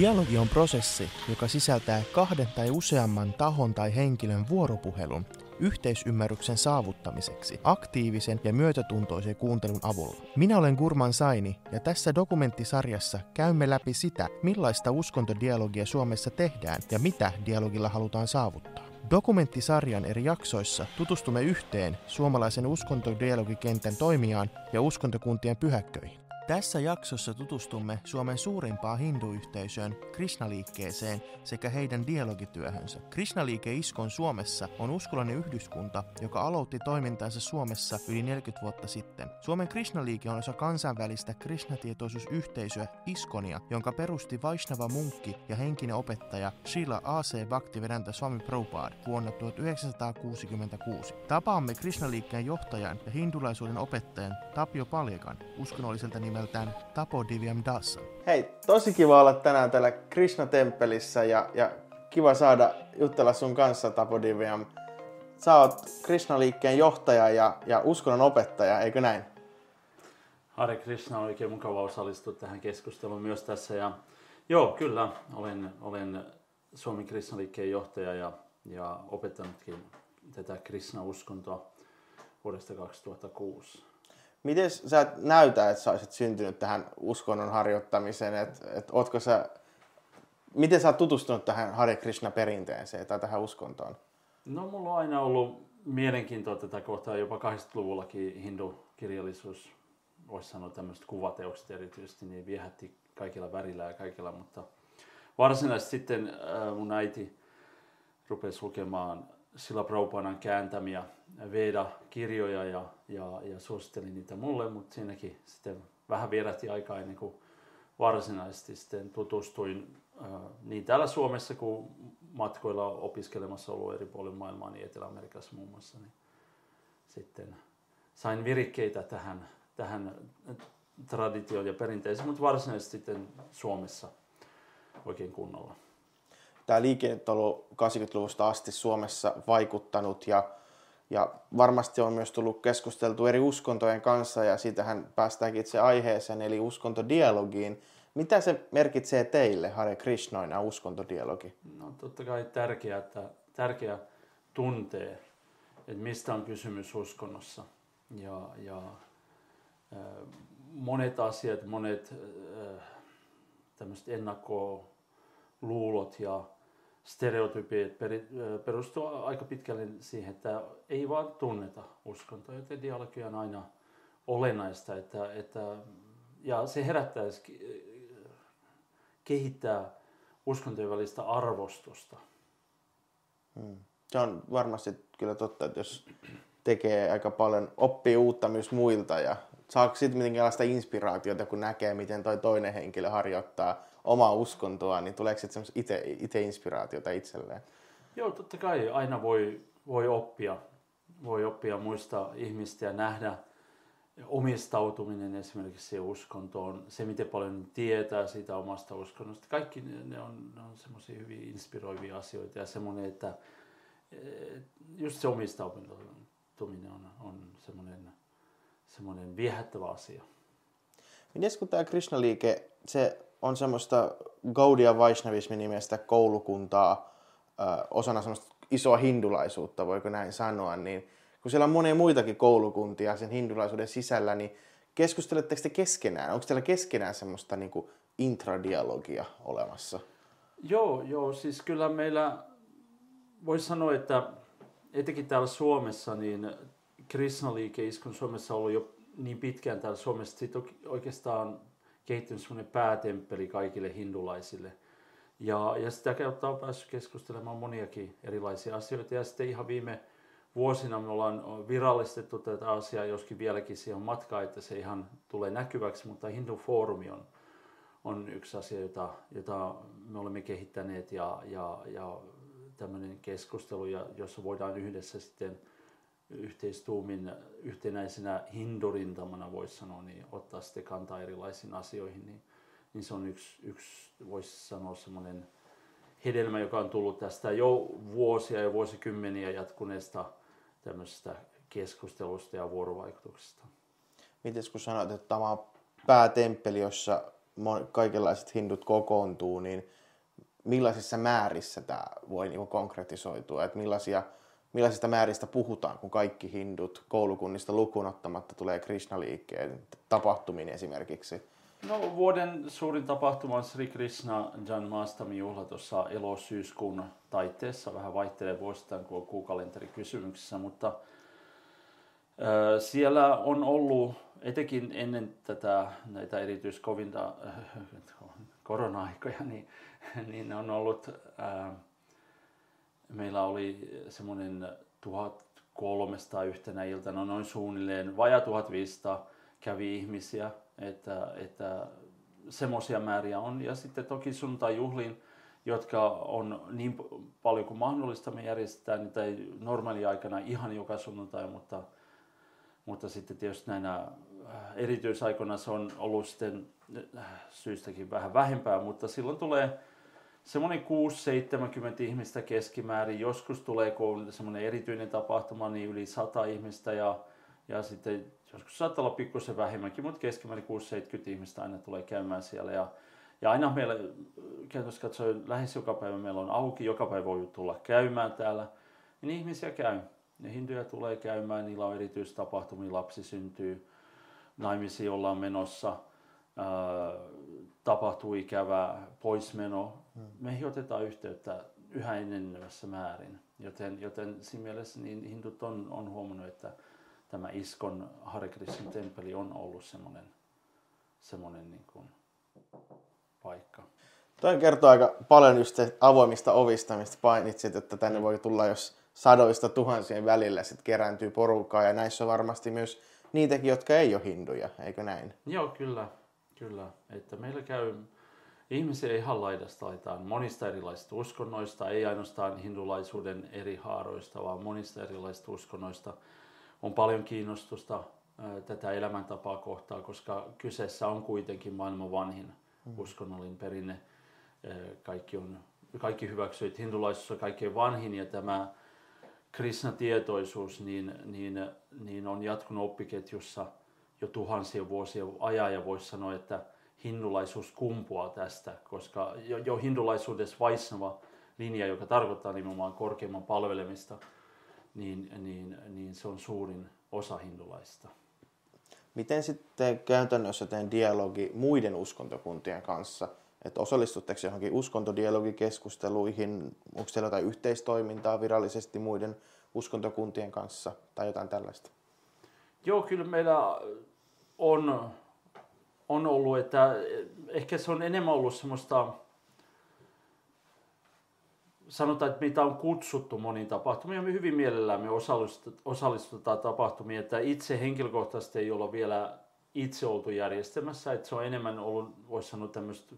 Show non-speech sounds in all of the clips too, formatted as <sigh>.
Dialogi on prosessi, joka sisältää kahden tai useamman tahon tai henkilön vuoropuhelun yhteisymmärryksen saavuttamiseksi aktiivisen ja myötätuntoisen kuuntelun avulla. Minä olen Gurman Saini ja tässä dokumenttisarjassa käymme läpi sitä, millaista uskontodialogia Suomessa tehdään ja mitä dialogilla halutaan saavuttaa. Dokumenttisarjan eri jaksoissa tutustumme yhteen suomalaisen uskontodialogikentän toimijaan ja uskontokuntien pyhäkköihin. Tässä jaksossa tutustumme Suomen suurimpaan hinduyhteisöön, Krishna-liikkeeseen sekä heidän dialogityöhönsä. Krishna-liike Iskon Suomessa on uskollinen yhdyskunta, joka aloitti toimintansa Suomessa yli 40 vuotta sitten. Suomen Krishna-liike on osa kansainvälistä Krishna-tietoisuusyhteisöä Iskonia, jonka perusti Vaishnava munkki ja henkinen opettaja Srila A.C. Bhaktivedanta Swami Prabhupada vuonna 1966. Tapaamme Krishna-liikkeen johtajan ja hindulaisuuden opettajan Tapio Paljakan uskonnolliselta nimeltä nimeltään Tapo Divyam Dasa. Hei, tosi kiva olla tänään täällä Krishna-temppelissä ja, ja kiva saada jutella sun kanssa Tapo Divyam. Sä oot Krishna-liikkeen johtaja ja, ja uskonnon opettaja, eikö näin? Hare Krishna, on oikein mukava osallistua tähän keskusteluun myös tässä. Ja, joo, kyllä, olen, olen Suomen Krishna-liikkeen johtaja ja, ja opettanutkin tätä Krishna-uskontoa vuodesta 2006 miten sä näytä, että sä olisit syntynyt tähän uskonnon harjoittamiseen, että et, ootko sä, miten sä oot tutustunut tähän Hare Krishna perinteeseen tai tähän uskontoon? No mulla on aina ollut mielenkiintoa tätä kohtaa, jopa 80-luvullakin hindu-kirjallisuus, voisi sanoa tämmöiset kuvateokset erityisesti, niin viehätti kaikilla värillä ja kaikilla, mutta varsinaisesti sitten äh, mun äiti rupesi lukemaan sillä Prabhupadan kääntämiä Veda-kirjoja ja, ja, ja suosittelin niitä mulle, mutta siinäkin sitten vähän vierähti aikaa ennen kuin varsinaisesti sitten tutustuin äh, niin täällä Suomessa kuin matkoilla opiskelemassa ollut eri puolilla maailmaa, niin Etelä-Amerikassa muun muassa, niin sitten sain virikkeitä tähän, tähän traditioon ja perinteeseen, mutta varsinaisesti sitten Suomessa oikein kunnolla tämä liike on ollut 80-luvusta asti Suomessa vaikuttanut ja, ja varmasti on myös tullut keskusteltu eri uskontojen kanssa ja siitähän päästäänkin itse aiheeseen eli uskontodialogiin. Mitä se merkitsee teille, Hare Krishnoina, uskontodialogi? No totta kai tärkeää, että, tärkeä tuntee, että mistä on kysymys uskonnossa. Ja, ja monet asiat, monet tämmöiset ennakkoluulot ja stereotypiat perustuu aika pitkälle siihen, että ei vaan tunneta uskontoa, joten dialogi on aina olennaista, että, että, ja se herättää, kehittää uskontojen välistä arvostusta. Hmm. Se on varmasti kyllä totta, että jos tekee aika paljon, oppii uutta myös muilta ja saako sitten minkälaista inspiraatiota, kun näkee, miten toi toinen henkilö harjoittaa omaa uskontoa, niin tuleeko sitten itse, itse inspiraatiota itselleen? Joo, totta kai aina voi, voi oppia. Voi oppia muista ihmistä ja nähdä omistautuminen esimerkiksi uskontoon, se miten paljon tietää siitä omasta uskonnosta. Kaikki ne, ne on, ne on semmoisia hyvin inspiroivia asioita ja semmoinen, että just se omistautuminen on, on semmoinen, semmoinen viehättävä asia. Miten kun tämä Krishna-liike, se on semmoista Gaudia Vaishnavismin nimestä koulukuntaa osana semmoista isoa hindulaisuutta, voiko näin sanoa, niin kun siellä on monia muitakin koulukuntia sen hindulaisuuden sisällä, niin keskusteletteko te keskenään? Onko teillä keskenään semmoista niin kuin intradialogia olemassa? Joo, joo, siis kyllä meillä voisi sanoa, että etenkin täällä Suomessa, niin Krishna-liike Iskon Suomessa on ollut jo niin pitkään täällä Suomessa, että oikeastaan kehittynyt semmoinen päätemppeli kaikille hindulaisille. Ja, ja sitä kautta on päässyt keskustelemaan moniakin erilaisia asioita. Ja sitten ihan viime vuosina me ollaan virallistettu tätä asiaa, joskin vieläkin siihen matkaa, että se ihan tulee näkyväksi, mutta Hindu-foorumi on, on yksi asia, jota, jota me olemme kehittäneet ja, ja, ja tämmöinen keskustelu, jossa voidaan yhdessä sitten yhteistuumin yhtenäisenä hindurintamana voisi sanoa, niin ottaa sitten kantaa erilaisiin asioihin, niin, niin se on yksi, yksi voisi sanoa semmoinen hedelmä, joka on tullut tästä jo vuosia ja vuosikymmeniä jatkuneesta tämmöisestä keskustelusta ja vuorovaikutuksesta. Miten kun sanoit, että tämä on päätemppeli, jossa kaikenlaiset hindut kokoontuu, niin millaisissa määrissä tämä voi niin konkretisoitua, että millaisia, millaisista määristä puhutaan, kun kaikki hindut koulukunnista lukuun ottamatta tulee Krishna-liikkeen tapahtumiin esimerkiksi? No, vuoden suurin tapahtuma on Sri Krishna Janmastami juhla tuossa elosyyskuun taitteessa. Vähän vaihtelee vuosittain, kun on kuukalenteri kysymyksessä, mutta siellä on ollut, etenkin ennen tätä näitä erityiskovinta <laughs> korona-aikoja, niin, niin on ollut, äh, meillä oli semmoinen 1300 yhtenä iltana, noin suunnilleen, vaja 1500 kävi ihmisiä että, että semmoisia määriä on. Ja sitten toki sunnuntai-juhliin, jotka on niin paljon kuin mahdollista, me järjestetään niitä normaaliaikana ihan joka sunnuntai, mutta, mutta sitten tietysti näinä äh, erityisaikoina se on ollut sitten äh, syystäkin vähän vähempää, mutta silloin tulee semmoinen 6-70 ihmistä keskimäärin. Joskus tulee, on semmoinen erityinen tapahtuma, niin yli 100 ihmistä ja, ja sitten joskus saattaa olla pikkusen vähemmänkin, mutta keskimäärin 6-70 ihmistä aina tulee käymään siellä. Ja, ja aina meillä, käytännössä katsoen lähes joka päivä meillä on auki, joka päivä voi tulla käymään täällä, niin ihmisiä käy. Ne hinduja tulee käymään, niillä on erityistapahtumia, lapsi syntyy, naimisiin ollaan menossa, ää, tapahtuu ikävä poismeno. Hmm. Meihin otetaan yhteyttä yhä enenevässä määrin, joten, joten siinä mielessä niin hindut on, on huomannut, että tämä Iskon Hare Krishna temppeli on ollut semmoinen, semmoinen niin kuin paikka. Toi kertoo aika paljon just avoimista ovista, mistä painitsit, että tänne voi tulla jos sadoista tuhansien välillä sit kerääntyy porukkaa ja näissä on varmasti myös niitäkin, jotka ei ole hinduja, eikö näin? Joo, kyllä. Kyllä. Että meillä käy ihmisiä ihan laidasta laitaan monista erilaisista uskonnoista, ei ainoastaan hindulaisuuden eri haaroista, vaan monista erilaisista uskonnoista on paljon kiinnostusta tätä elämäntapaa kohtaa, koska kyseessä on kuitenkin maailman vanhin mm. uskonnollinen perinne. Kaikki, on, kaikki hyväksyivät hindulaisuus kaikkein vanhin ja tämä Krishna-tietoisuus niin, niin, niin on jatkunut oppiketjussa jo tuhansia vuosia ajan ja voisi sanoa, että hindulaisuus kumpuaa tästä, koska jo, jo hindulaisuudessa Vaisnava linja, joka tarkoittaa nimenomaan korkeimman palvelemista – niin, niin, niin se on suurin osa hindulaista. Miten sitten käytännössä teen dialogi muiden uskontokuntien kanssa? Että osallistutteko johonkin uskontodialogikeskusteluihin? Onko siellä jotain yhteistoimintaa virallisesti muiden uskontokuntien kanssa tai jotain tällaista? Joo, kyllä meillä on, on ollut, että ehkä se on enemmän ollut semmoista sanotaan, että meitä on kutsuttu moniin tapahtumiin. Ja me hyvin mielellään me osallistutaan tapahtumiin, että itse henkilökohtaisesti ei olla vielä itse oltu järjestämässä, että se on enemmän ollut, voisi sanoa tämmöistä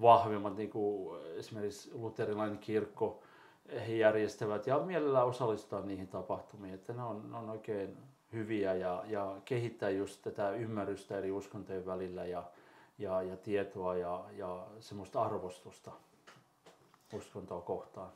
vahvemmat, niin kuin esimerkiksi luterilainen kirkko, he järjestävät ja mielellään osallistutaan niihin tapahtumiin, että ne on, ne on oikein hyviä ja, ja kehittää just tätä ymmärrystä eri uskontojen välillä ja, ja, ja tietoa ja, ja semmoista arvostusta uskontoa kohtaan.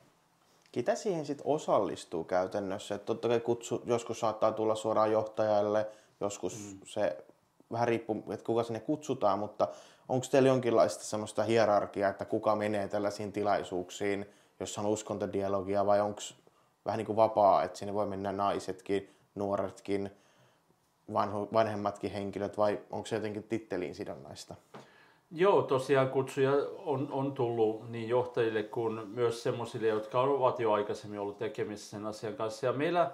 Ketä siihen sitten osallistuu käytännössä? Et totta kai kutsu, joskus saattaa tulla suoraan johtajalle, joskus mm. se vähän riippuu, että kuka sinne kutsutaan, mutta onko teillä jonkinlaista semmoista hierarkiaa, että kuka menee tällaisiin tilaisuuksiin, jossa on uskontodialogia vai onko vähän niin kuin vapaa, että sinne voi mennä naisetkin, nuoretkin, vanhu, vanhemmatkin henkilöt vai onko se jotenkin titteliin sidonnaista? Joo, tosiaan kutsuja on, on tullut niin johtajille kuin myös semmoisille, jotka ovat jo aikaisemmin ollut tekemisissä sen asian kanssa. Ja meillä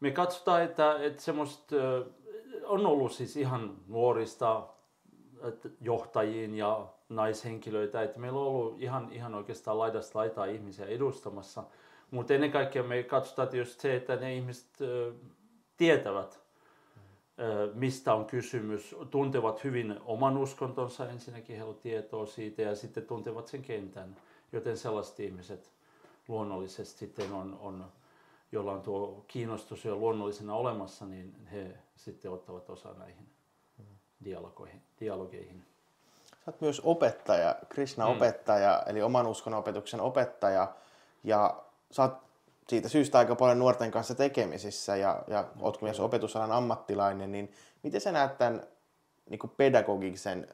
me katsotaan, että, että semmoista on ollut siis ihan nuorista johtajiin ja naishenkilöitä, että meillä on ollut ihan, ihan oikeastaan laidasta laitaa ihmisiä edustamassa. Mutta ennen kaikkea me katsotaan tietysti se, että ne ihmiset tietävät mistä on kysymys, tuntevat hyvin oman uskontonsa ensinnäkin, heillä on tietoa siitä ja sitten tuntevat sen kentän, joten sellaiset ihmiset luonnollisesti sitten on, on jolla on tuo kiinnostus jo luonnollisena olemassa, niin he sitten ottavat osaa näihin dialogoihin, dialogeihin. Sä oot myös opettaja, Krishna-opettaja, mm. eli oman uskonnon opetuksen opettaja, ja sä oot siitä syystä aika paljon nuorten kanssa tekemisissä ja, ja olet myös opetusalan ammattilainen, niin miten sä näet tämän niin kuin pedagogisen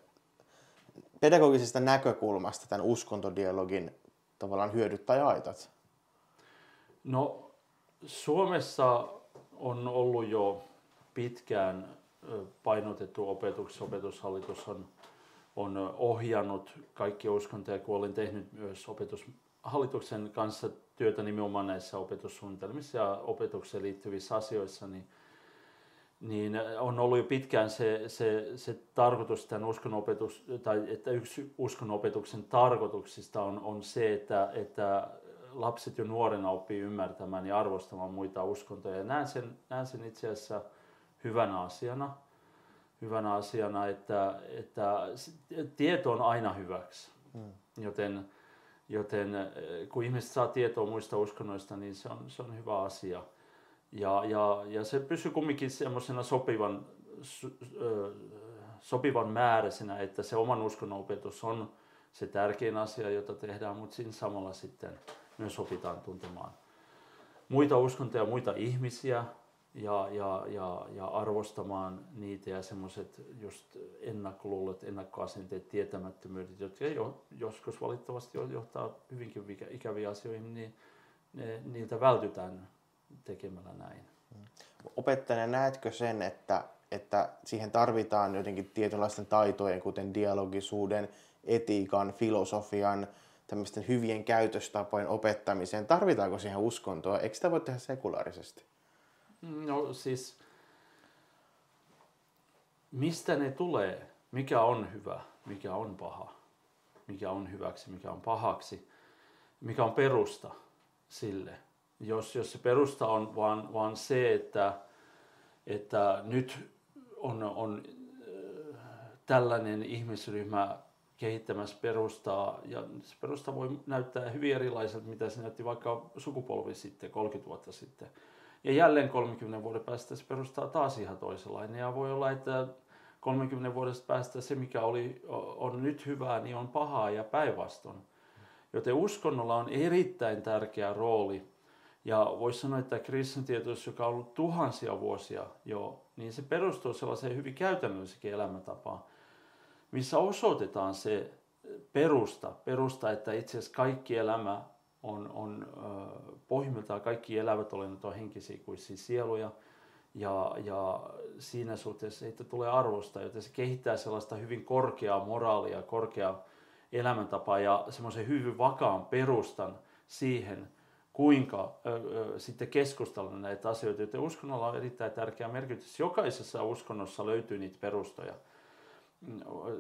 pedagogisesta näkökulmasta tämän uskontodialogin tavallaan hyödyt tai haitat? No Suomessa on ollut jo pitkään painotettu opetus. Opetushallitus on, on ohjannut kaikki uskontoja, kun olen tehnyt myös opetushallituksen kanssa työtä nimenomaan näissä opetussuunnitelmissa ja opetukseen liittyvissä asioissa, niin, niin on ollut jo pitkään se, se, se tarkoitus tämän uskonnonopetus, tai että yksi uskonnonopetuksen tarkoituksista on, on se, että, että lapset jo nuorena oppii ymmärtämään ja arvostamaan muita uskontoja. Ja näen sen, näen sen itse asiassa hyvänä asiana, hyvänä asiana että, että tieto on aina hyväksi. Mm. Joten, joten kun ihmiset saa tietoa muista uskonnoista, niin se on, se on hyvä asia. Ja, ja, ja se pysyy kumminkin semmoisena sopivan, sopivan määräisenä, että se oman uskonnon opetus on se tärkein asia, jota tehdään, mutta siinä samalla sitten myös opitaan tuntemaan muita uskontoja, muita ihmisiä ja, ja, ja, ja arvostamaan niitä ja semmoiset just ennakkoluulot, ennakkoasenteet, tietämättömyydet, jotka jo, joskus valitettavasti johtaa hyvinkin ikäviä asioihin, niin ne, niiltä vältytään tekemällä näin. Opettajana näetkö sen, että, että siihen tarvitaan jotenkin tietynlaisten taitojen, kuten dialogisuuden, etiikan, filosofian, tämmöisten hyvien käytöstapojen opettamiseen? Tarvitaanko siihen uskontoa? Eikö sitä voi tehdä sekulaarisesti? No siis, mistä ne tulee? Mikä on hyvä? Mikä on paha? Mikä on hyväksi? Mikä on pahaksi? Mikä on perusta sille? Jos, jos se perusta on vaan, vaan se, että, että nyt on, on äh, tällainen ihmisryhmä kehittämässä perustaa, ja se perusta voi näyttää hyvin erilaiselta, mitä se näytti vaikka sukupolvi sitten, 30 vuotta sitten. Ja jälleen 30 vuoden päästä se perustaa taas ihan toisenlainen, ja voi olla, että 30 vuodesta päästä se, mikä oli, on nyt hyvää, niin on pahaa ja päinvastoin. Joten uskonnolla on erittäin tärkeä rooli. Ja voisi sanoa, että kristitietoisuus, joka on ollut tuhansia vuosia jo, niin se perustuu sellaiseen hyvin käytännölliseen elämäntapaan missä osoitetaan se perusta, perusta että itse asiassa kaikki elämä on, on pohjimmiltaan kaikki elävät olennot on henkisiä kuin siis sieluja. Ja, ja siinä suhteessa että tulee arvosta, joten se kehittää sellaista hyvin korkeaa moraalia, korkeaa elämäntapaa ja semmoisen hyvin vakaan perustan siihen, kuinka ö, ö, sitten keskustella näitä asioita. Joten uskonnolla on erittäin tärkeä merkitys. Jokaisessa uskonnossa löytyy niitä perustoja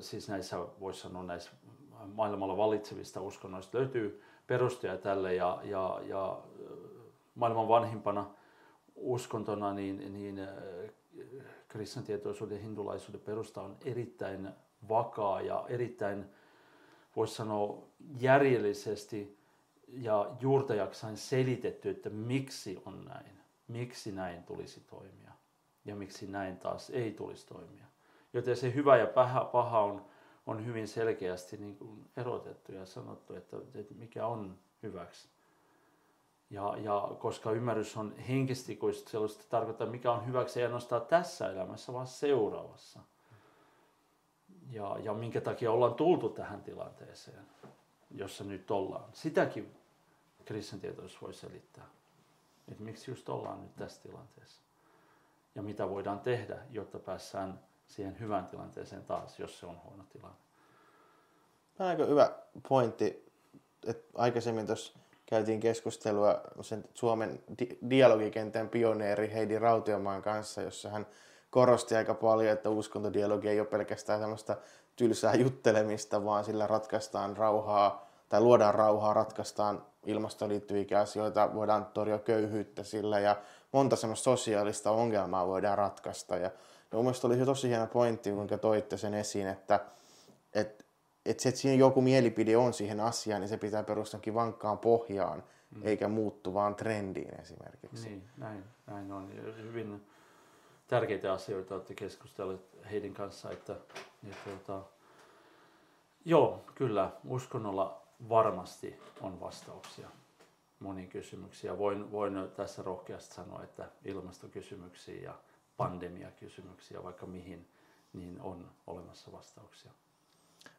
siis näissä, voisi sanoa näissä maailmalla valitsevista uskonnoista löytyy perusteja tälle ja, ja, ja maailman vanhimpana uskontona niin, niin kristintietoisuuden ja hindulaisuuden perusta on erittäin vakaa ja erittäin, voisi sanoa, järjellisesti ja juurtajaksain selitetty, että miksi on näin, miksi näin tulisi toimia ja miksi näin taas ei tulisi toimia. Joten se hyvä ja paha, paha on, on hyvin selkeästi niin kuin erotettu ja sanottu, että, että mikä on hyväksi. Ja, ja koska ymmärrys on henkisesti, kun sellaista tarkoittaa, mikä on hyväksi ei ainoastaan tässä elämässä, vaan seuraavassa. Ja, ja minkä takia ollaan tultu tähän tilanteeseen, jossa nyt ollaan. Sitäkin kristentietoisuus voi selittää. Että miksi just ollaan nyt tässä tilanteessa. Ja mitä voidaan tehdä, jotta päässään siihen hyvään tilanteeseen taas, jos se on huono tilanne. Tämä on aika hyvä pointti, että aikaisemmin tuossa käytiin keskustelua sen Suomen di- dialogikentän pioneeri Heidi Rautiomaan kanssa, jossa hän korosti aika paljon, että uskontodialogi ei ole pelkästään sellaista tylsää juttelemista, vaan sillä ratkaistaan rauhaa tai luodaan rauhaa, ratkaistaan ilmastoon liittyviä asioita, voidaan torjua köyhyyttä sillä ja monta semmoista sosiaalista ongelmaa voidaan ratkaista. Ja mun mielestä oli tosi hieno pointti, kuinka toitte sen esiin, että et, et se, että siinä joku mielipide on siihen asiaan, niin se pitää perustakin vankkaan pohjaan, mm. eikä muuttuvaan trendiin esimerkiksi. Niin, näin, näin on. Hyvin tärkeitä asioita olette keskustelleet heidän kanssa, että, että tuota, joo, kyllä, uskonnolla varmasti on vastauksia moniin kysymyksiin. Voin, voin tässä rohkeasti sanoa, että ilmastokysymyksiin ja pandemiakysymyksiä, vaikka mihin, niin on olemassa vastauksia.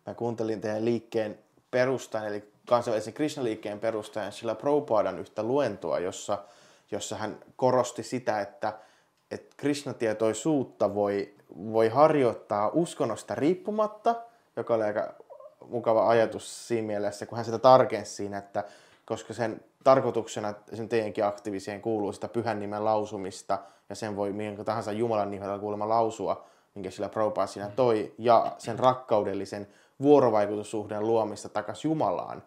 mä kuuntelin teidän liikkeen perustajan, eli kansainvälisen Krishna-liikkeen perustajan Sillä Prabhupadan yhtä luentoa, jossa, jossa hän korosti sitä, että, että Krishna-tietoisuutta voi, voi harjoittaa uskonnosta riippumatta, joka oli aika mukava ajatus siinä mielessä, kun hän sitä tarkensi siinä, että koska sen tarkoituksena sen teidänkin aktiiviseen kuuluu sitä pyhän nimen lausumista, ja sen voi minkä tahansa Jumalan nimellä kuulemma lausua, minkä sillä Prabhupada siinä toi, ja sen rakkaudellisen vuorovaikutussuhteen luomista takaisin Jumalaan,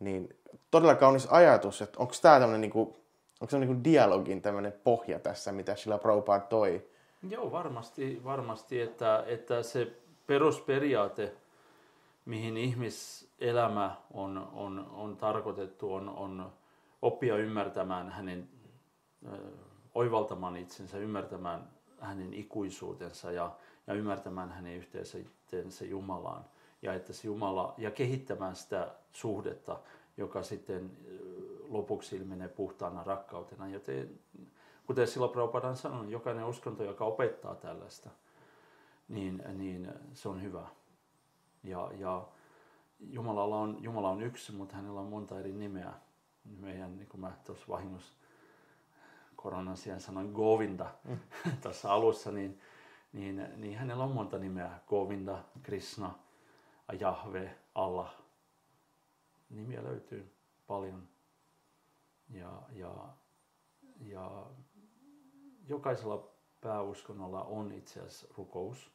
niin todella kaunis ajatus, että onko tämä tämmöinen niinku, onko se niinku dialogin tämmöinen pohja tässä, mitä sillä Prabhupada toi? Joo, varmasti, varmasti että, että se perusperiaate, mihin ihmiselämä on, on, on tarkoitettu, on, on oppia ymmärtämään hänen, oivaltamaan itsensä, ymmärtämään hänen ikuisuutensa ja, ja ymmärtämään hänen yhteisönsä Jumalaan. Ja, että se Jumala, ja kehittämään sitä suhdetta, joka sitten lopuksi ilmenee puhtaana rakkautena. Joten kuten silloin Prabhupada on sanonut, jokainen uskonto, joka opettaa tällaista, niin, niin se on hyvä. Ja, ja Jumalalla on, Jumala on yksi, mutta hänellä on monta eri nimeä. Meidän, niin kuin mä tuossa vahingossa koronan sijaan sanoin Govinda mm. <laughs> tuossa alussa, niin, niin, niin hänellä on monta nimeä. Govinda, Krishna, Jahve, Allah. Nimiä löytyy paljon. Ja, ja, ja jokaisella pääuskonnolla on itse asiassa rukous.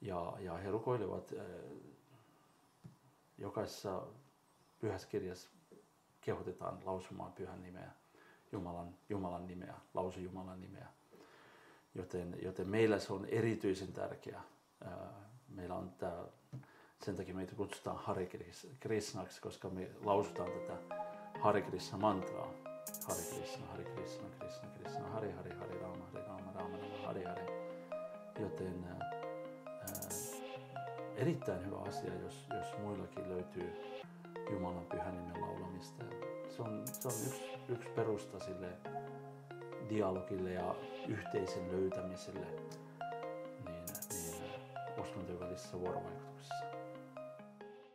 Ja, ja he rukoilevat äh, jokaisessa pyhässä kirjassa kehotetaan lausumaan pyhän nimeä, Jumalan, Jumalan nimeä, lausu Jumalan nimeä. Joten, joten meillä se on erityisen tärkeää. Äh, meillä on tämä, sen takia meitä kutsutaan Hare Krishnaksi, koska me lausutaan tätä Hare Krishna mantraa. Hare Krishna, Hare Krishna, Krishna Krishna, Hare Hare, Hare Rama, Hare Rama, Rama Rama, Hare Hare. Joten ää, erittäin hyvä asia, jos, jos muillakin löytyy Jumalan pyhän nimen laulamista. Se on, se on yksi, yksi perusta sille dialogille ja yhteisen löytämiselle niin, niin uskontojen välisessä vuorovaikutuksessa.